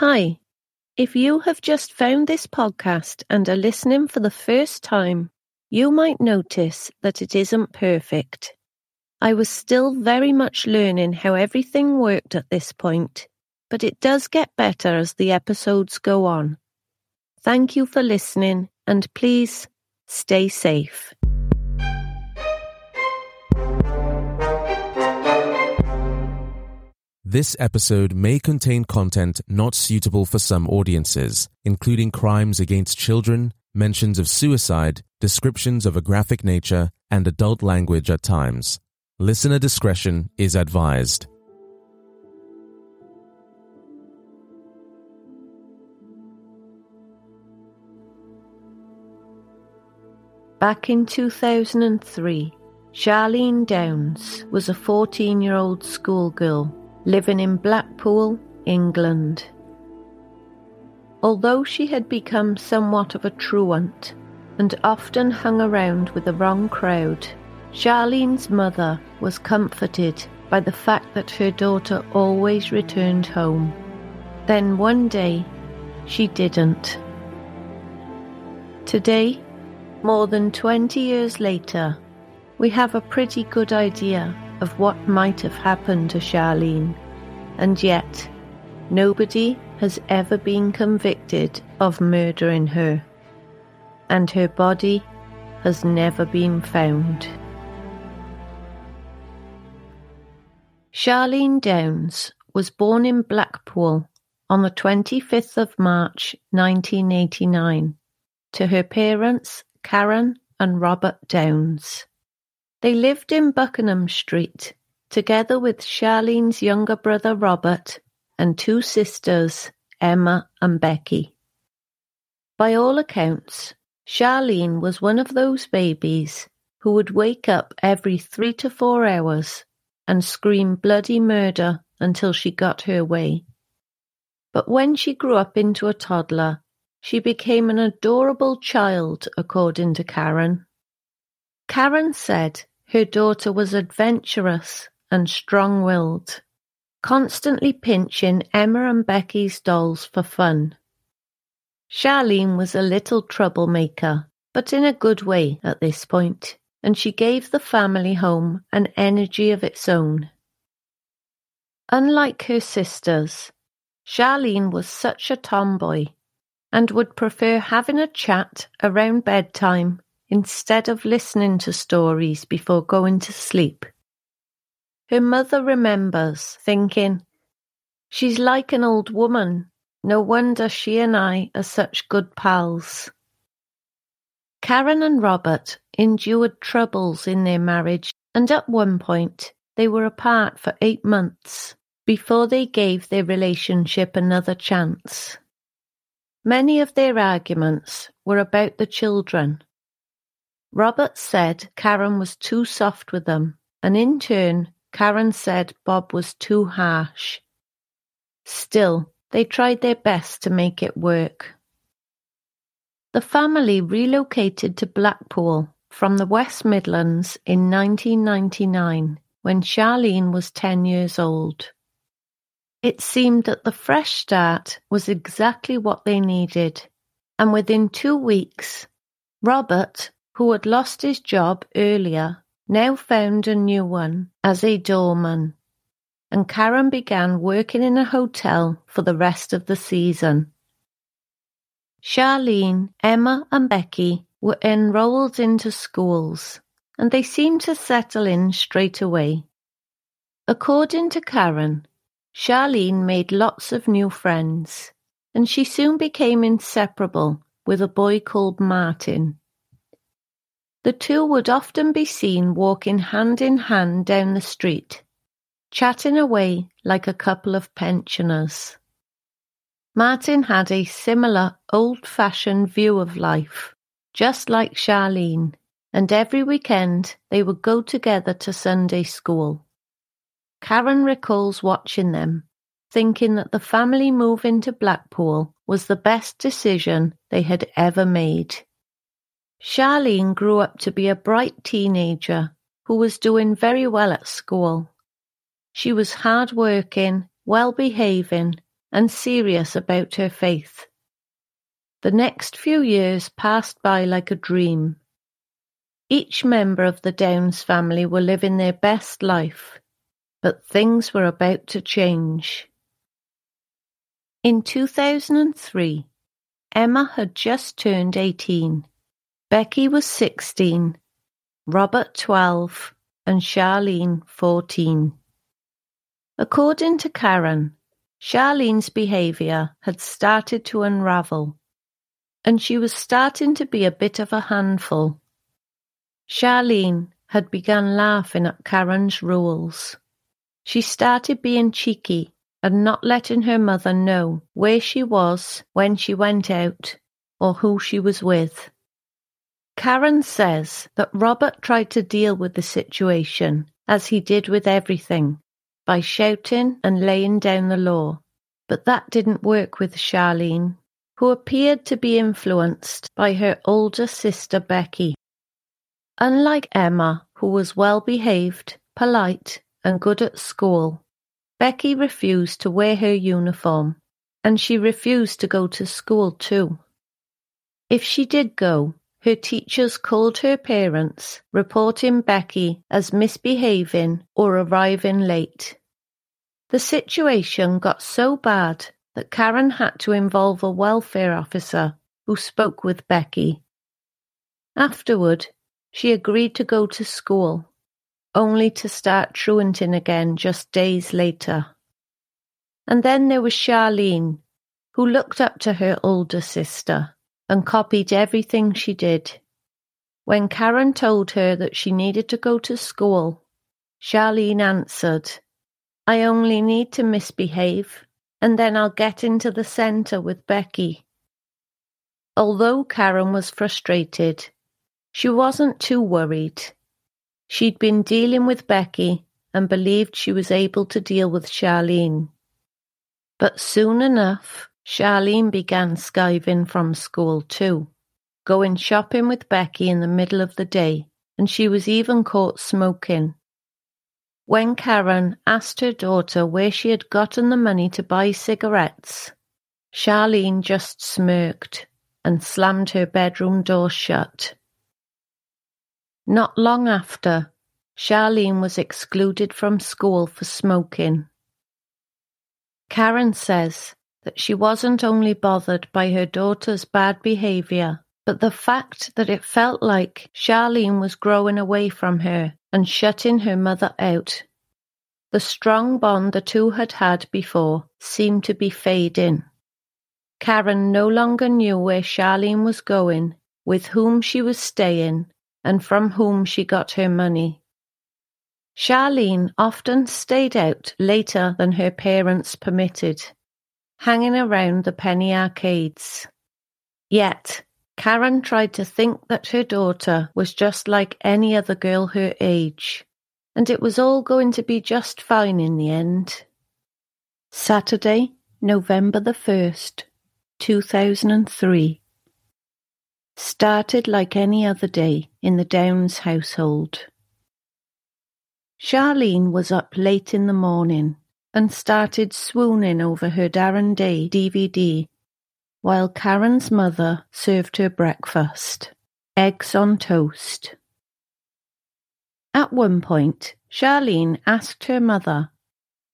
Hi. If you have just found this podcast and are listening for the first time, you might notice that it isn't perfect. I was still very much learning how everything worked at this point, but it does get better as the episodes go on. Thank you for listening, and please stay safe. This episode may contain content not suitable for some audiences, including crimes against children, mentions of suicide, descriptions of a graphic nature, and adult language at times. Listener discretion is advised. Back in 2003, Charlene Downes was a 14 year old schoolgirl living in Blackpool, England. Although she had become somewhat of a truant and often hung around with the wrong crowd, Charlene's mother was comforted by the fact that her daughter always returned home. Then one day, she didn't. Today, more than 20 years later, we have a pretty good idea of what might have happened to Charlene, and yet, nobody has ever been convicted of murdering her, and her body has never been found. Charlene Downes was born in Blackpool on the 25th of March 1989 to her parents Karen and Robert Downes. They lived in Buckingham Street together with Charlene's younger brother Robert and two sisters, Emma and Becky. By all accounts, Charlene was one of those babies who would wake up every three to four hours and scream bloody murder until she got her way. But when she grew up into a toddler, she became an adorable child, according to Karen. Karen said her daughter was adventurous and strong willed, constantly pinching Emma and Becky's dolls for fun. Charlene was a little troublemaker, but in a good way at this point and she gave the family home an energy of its own. Unlike her sisters, Charlene was such a tomboy and would prefer having a chat around bedtime instead of listening to stories before going to sleep. Her mother remembers thinking, She's like an old woman. No wonder she and I are such good pals. Karen and Robert endured troubles in their marriage, and at one point they were apart for eight months before they gave their relationship another chance. Many of their arguments were about the children. Robert said Karen was too soft with them and in turn, Karen said Bob was too harsh. Still, they tried their best to make it work. The family relocated to Blackpool from the West Midlands in 1999 when Charlene was 10 years old. It seemed that the fresh start was exactly what they needed, and within two weeks, Robert, who had lost his job earlier, now found a new one as a doorman, and Karen began working in a hotel for the rest of the season. Charlene, Emma, and Becky were enrolled into schools, and they seemed to settle in straight away. According to Karen, Charlene made lots of new friends, and she soon became inseparable with a boy called Martin. The two would often be seen walking hand in hand down the street, chatting away like a couple of pensioners. Martin had a similar old-fashioned view of life, just like Charlene, and every weekend they would go together to Sunday school. Karen recalls watching them, thinking that the family move into Blackpool was the best decision they had ever made. Charlene grew up to be a bright teenager who was doing very well at school. She was hard-working, well-behaving, and serious about her faith. The next few years passed by like a dream. Each member of the Downes family were living their best life, but things were about to change. In 2003, Emma had just turned 18 Becky was sixteen, Robert twelve, and Charlene fourteen. According to Karen, Charlene's behaviour had started to unravel, and she was starting to be a bit of a handful. Charlene had begun laughing at Karen's rules. She started being cheeky and not letting her mother know where she was when she went out or who she was with. Karen says that Robert tried to deal with the situation, as he did with everything, by shouting and laying down the law. But that didn't work with Charlene, who appeared to be influenced by her older sister Becky. Unlike Emma, who was well behaved, polite, and good at school, Becky refused to wear her uniform, and she refused to go to school too. If she did go, her teachers called her parents, reporting Becky as misbehaving or arriving late. The situation got so bad that Karen had to involve a welfare officer who spoke with Becky. Afterward, she agreed to go to school, only to start truanting again just days later. And then there was Charlene, who looked up to her older sister and copied everything she did. When Karen told her that she needed to go to school, Charlene answered, I only need to misbehave, and then I'll get into the centre with Becky. Although Karen was frustrated, she wasn't too worried. She'd been dealing with Becky and believed she was able to deal with Charlene. But soon enough, Charlene began skiving from school too, going shopping with Becky in the middle of the day, and she was even caught smoking. When Karen asked her daughter where she had gotten the money to buy cigarettes, Charlene just smirked and slammed her bedroom door shut. Not long after, Charlene was excluded from school for smoking. Karen says that she wasn't only bothered by her daughter's bad behaviour, but the fact that it felt like Charlene was growing away from her and shutting her mother out. The strong bond the two had had before seemed to be fading. Karen no longer knew where Charlene was going, with whom she was staying, and from whom she got her money. Charlene often stayed out later than her parents permitted hanging around the penny arcades. Yet, Karen tried to think that her daughter was just like any other girl her age, and it was all going to be just fine in the end. Saturday, November the 1st, 2003. Started like any other day in the Downes household. Charlene was up late in the morning and started swooning over her Darren Day DVD while Karen's mother served her breakfast eggs on toast. At one point, Charlene asked her mother,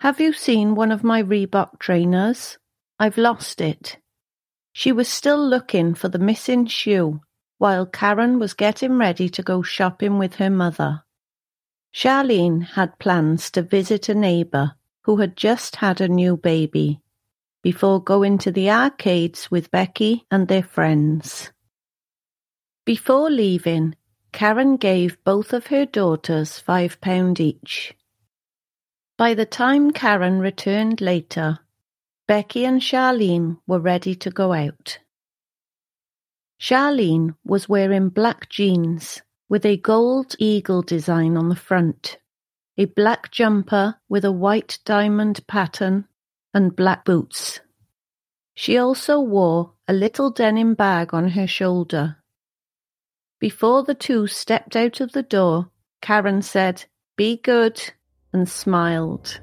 Have you seen one of my Reebok trainers? I've lost it. She was still looking for the missing shoe while Karen was getting ready to go shopping with her mother. Charlene had plans to visit a neighbour who had just had a new baby before going to the arcades with Becky and their friends. Before leaving, Karen gave both of her daughters five pound each. By the time Karen returned later, Becky and Charlene were ready to go out. Charlene was wearing black jeans with a gold eagle design on the front, a black jumper with a white diamond pattern, and black boots. She also wore a little denim bag on her shoulder. Before the two stepped out of the door, Karen said, Be good, and smiled.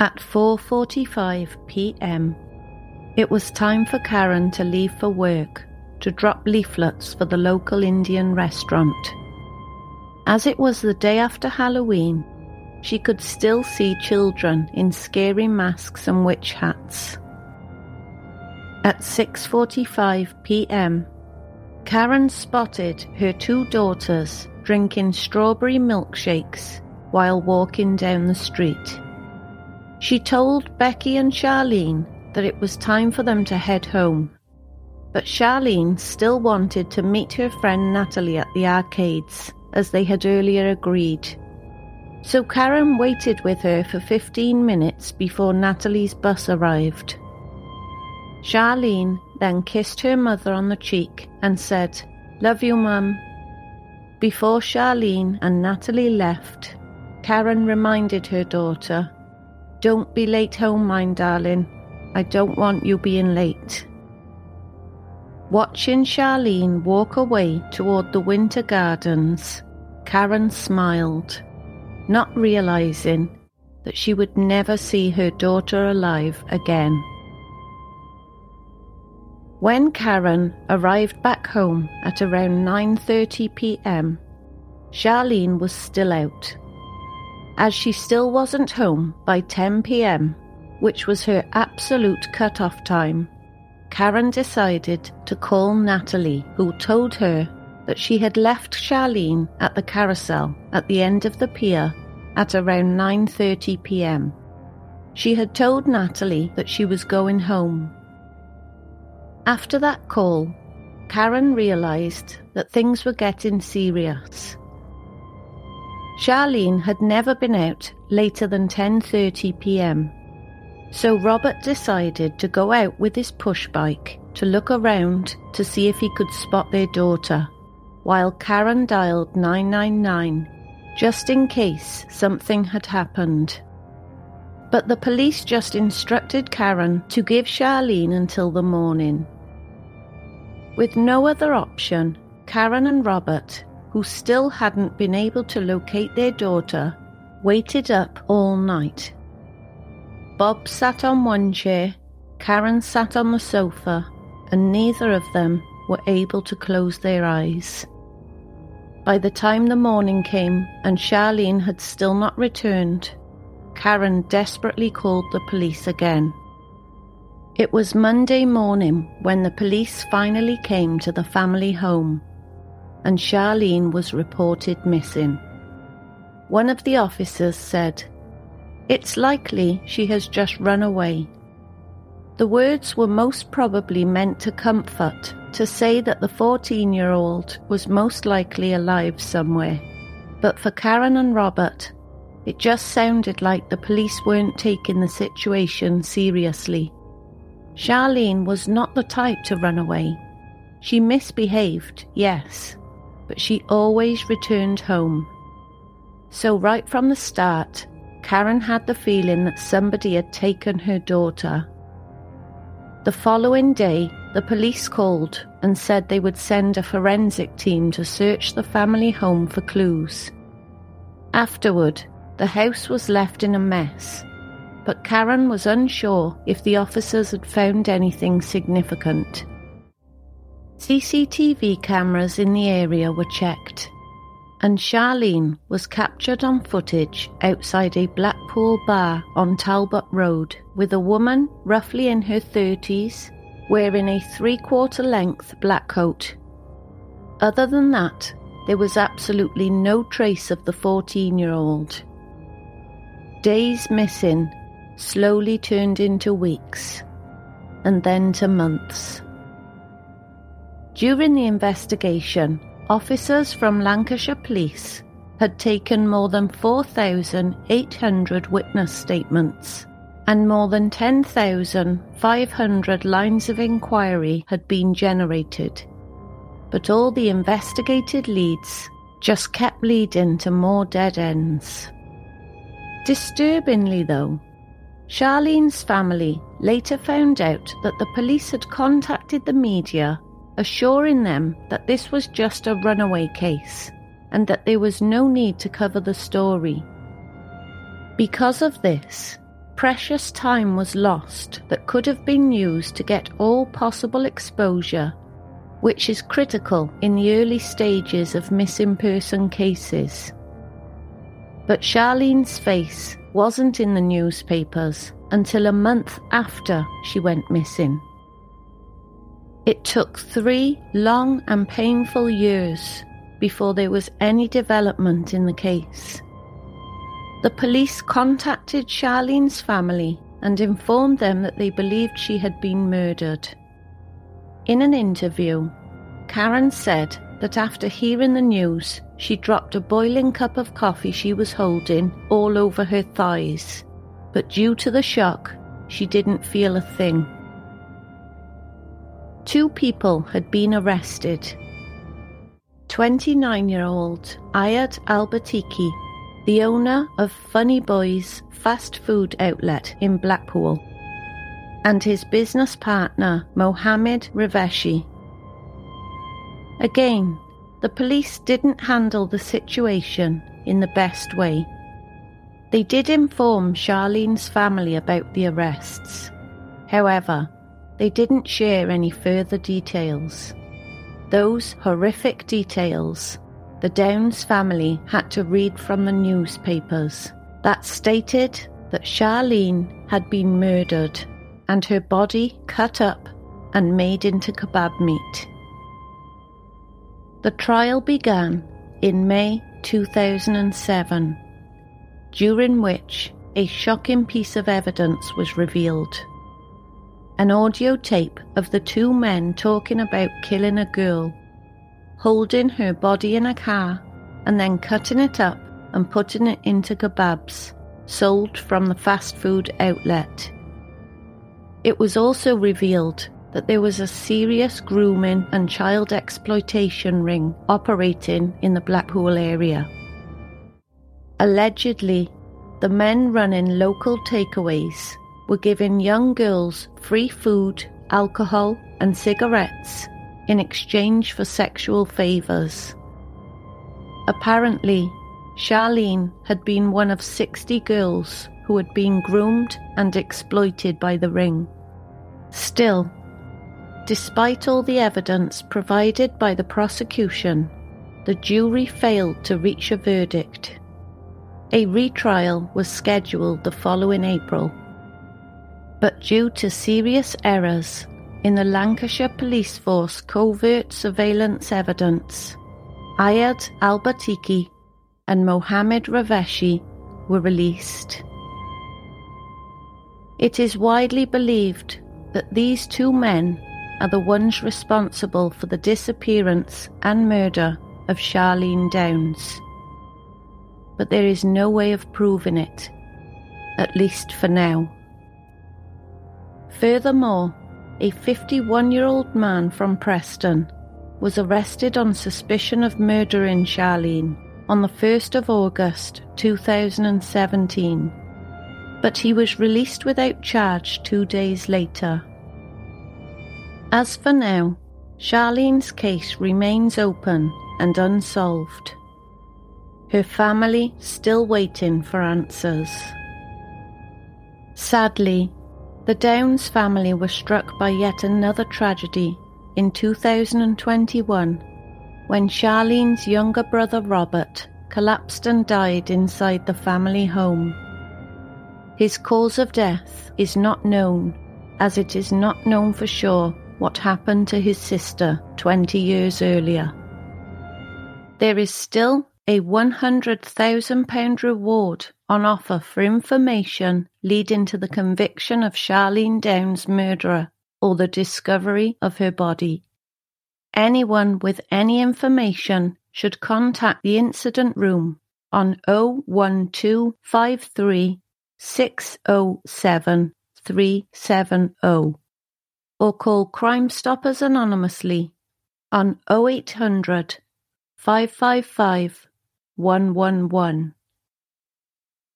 At 4:45 p.m., it was time for Karen to leave for work to drop leaflets for the local Indian restaurant. As it was the day after Halloween, she could still see children in scary masks and witch hats. At 6:45 p.m., Karen spotted her two daughters drinking strawberry milkshakes while walking down the street. She told Becky and Charlene that it was time for them to head home. But Charlene still wanted to meet her friend Natalie at the arcades, as they had earlier agreed. So Karen waited with her for 15 minutes before Natalie's bus arrived. Charlene then kissed her mother on the cheek and said, Love you, Mum. Before Charlene and Natalie left, Karen reminded her daughter don't be late home, mine darling. I don't want you being late. Watching Charlene walk away toward the winter gardens, Karen smiled, not realizing that she would never see her daughter alive again. When Karen arrived back home at around 9:30 p.m., Charlene was still out as she still wasn't home by 10 pm, which was her absolute cut-off time. Karen decided to call Natalie, who told her that she had left Charlene at the carousel at the end of the pier at around 9:30 p.m. She had told Natalie that she was going home. After that call, Karen realized that things were getting serious. Charlene had never been out later than 10:30 p.m. So Robert decided to go out with his push bike to look around to see if he could spot their daughter, while Karen dialed 999 just in case something had happened. But the police just instructed Karen to give Charlene until the morning. With no other option, Karen and Robert who still hadn't been able to locate their daughter, waited up all night. Bob sat on one chair, Karen sat on the sofa, and neither of them were able to close their eyes. By the time the morning came and Charlene had still not returned, Karen desperately called the police again. It was Monday morning when the police finally came to the family home, and Charlene was reported missing. One of the officers said, It's likely she has just run away. The words were most probably meant to comfort, to say that the 14 year old was most likely alive somewhere. But for Karen and Robert, it just sounded like the police weren't taking the situation seriously. Charlene was not the type to run away. She misbehaved, yes, but she always returned home. So, right from the start, Karen had the feeling that somebody had taken her daughter. The following day, the police called and said they would send a forensic team to search the family home for clues. Afterward, the house was left in a mess, but Karen was unsure if the officers had found anything significant. CCTV cameras in the area were checked, and Charlene was captured on footage outside a Blackpool bar on Talbot Road with a woman roughly in her 30s wearing a three quarter length black coat. Other than that, there was absolutely no trace of the 14 year old. Days missing slowly turned into weeks and then to months. During the investigation, officers from Lancashire Police had taken more than 4,800 witness statements and more than 10,500 lines of inquiry had been generated. But all the investigated leads just kept leading to more dead ends. Disturbingly, though, Charlene's family later found out that the police had contacted the media, assuring them that this was just a runaway case and that there was no need to cover the story. Because of this, precious time was lost that could have been used to get all possible exposure, which is critical in the early stages of missing person cases. But Charlene's face wasn't in the newspapers until a month after she went missing. It took three long and painful years before there was any development in the case. The police contacted Charlene's family and informed them that they believed she had been murdered. In an interview, Karen said that after hearing the news, she dropped a boiling cup of coffee she was holding all over her thighs, but due to the shock, she didn't feel a thing. Two people had been arrested. 29 year old Iyad Albattikhi, the owner of Funny Boys fast food outlet in Blackpool, and his business partner Mohammed Reveshi Again, the police didn't handle the situation in the best way. They did inform Charlene's family about the arrests. However, they didn't share any further details. Those horrific details the Downes family had to read from the newspapers that stated that Charlene had been murdered and her body cut up and made into kebab meat. The trial began in May 2007, during which a shocking piece of evidence was revealed. An audio tape of the two men talking about killing a girl, holding her body in a car, and then cutting it up and putting it into kebabs sold from the fast food outlet. It was also revealed that there was a serious grooming and child exploitation ring operating in the Blackpool area. Allegedly, the men running local takeaways were giving young girls free food, alcohol, and cigarettes in exchange for sexual favours. Apparently, Charlene had been one of 60 girls who had been groomed and exploited by the ring. Still, Despite all the evidence provided by the prosecution, the jury failed to reach a verdict. A retrial was scheduled the following April. But due to serious errors in the Lancashire Police Force covert surveillance evidence, Iyad Albattikhi and Mohammed Reveshi were released. It is widely believed that these two men are the ones responsible for the disappearance and murder of Charlene Downes. But there is no way of proving it, at least for now. Furthermore, a 51 year old man from Preston was arrested on suspicion of murdering Charlene on the 1st of August 2017, but he was released without charge two days later. As for now, Charlene's case remains open and unsolved. Her family still waiting for answers. Sadly, the Downes family were struck by yet another tragedy in 2021 when Charlene's younger brother Robert collapsed and died inside the family home. His cause of death is not known, as it is not known for sure what happened to his sister 20 years earlier. There is still a £100,000 reward on offer for information leading to the conviction of Charlene Downes' murderer or the discovery of her body. Anyone with any information should contact the incident room on 01253 607 370 or call Crime Stoppers anonymously on 0800 555 111.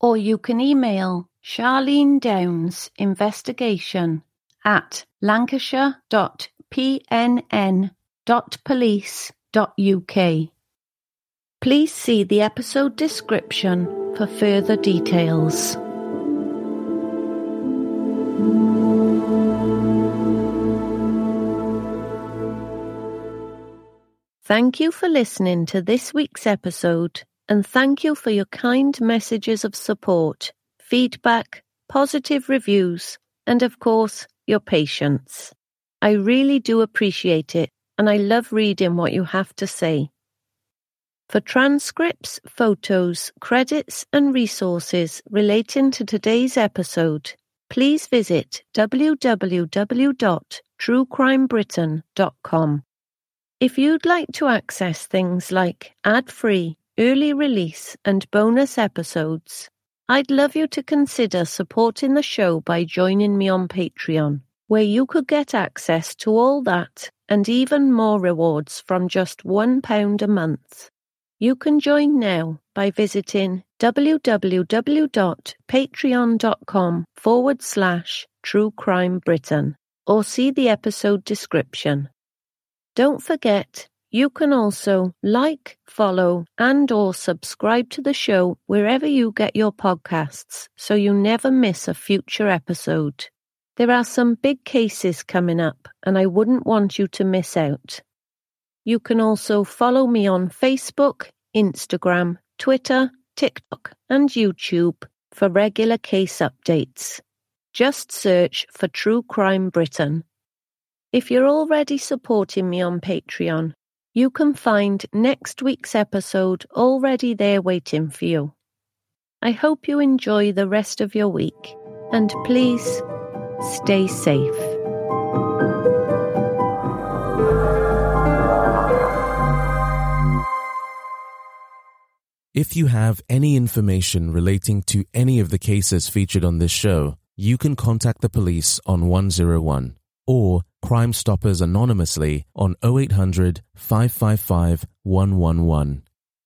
Or you can email Charlene Downes Investigation at lancashire.pnn.police.uk. Please see the episode description for further details. Thank you for listening to this week's episode, and thank you for your kind messages of support, feedback, positive reviews, and of course, your patience. I really do appreciate it, and I love reading what you have to say. For transcripts, photos, credits, and resources relating to today's episode, please visit www.truecrimebritain.com. If you'd like to access things like ad free, early release, and bonus episodes, I'd love you to consider supporting the show by joining me on Patreon, where you could get access to all that and even more rewards from just £1 a month. You can join now by visiting www.patreon.com forward slash true crime Britain or see the episode description. Don't forget, you can also like, follow, and or subscribe to the show wherever you get your podcasts so you never miss a future episode. There are some big cases coming up and I wouldn't want you to miss out. You can also follow me on Facebook, Instagram, Twitter, TikTok, and YouTube for regular case updates. Just search for True Crime Britain. If you're already supporting me on Patreon, you can find next week's episode already there waiting for you. I hope you enjoy the rest of your week and please stay safe. If you have any information relating to any of the cases featured on this show, you can contact the police on 101 or Crime Stoppers anonymously on 0800 555 111.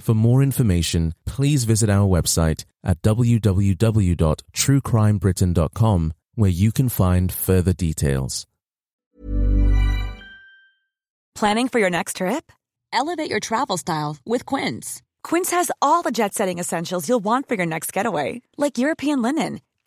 For more information, please visit our website at www.truecrimebritain.com where you can find further details. Planning for your next trip? Elevate your travel style with Quince. Quince has all the jet setting essentials you'll want for your next getaway, like European linen,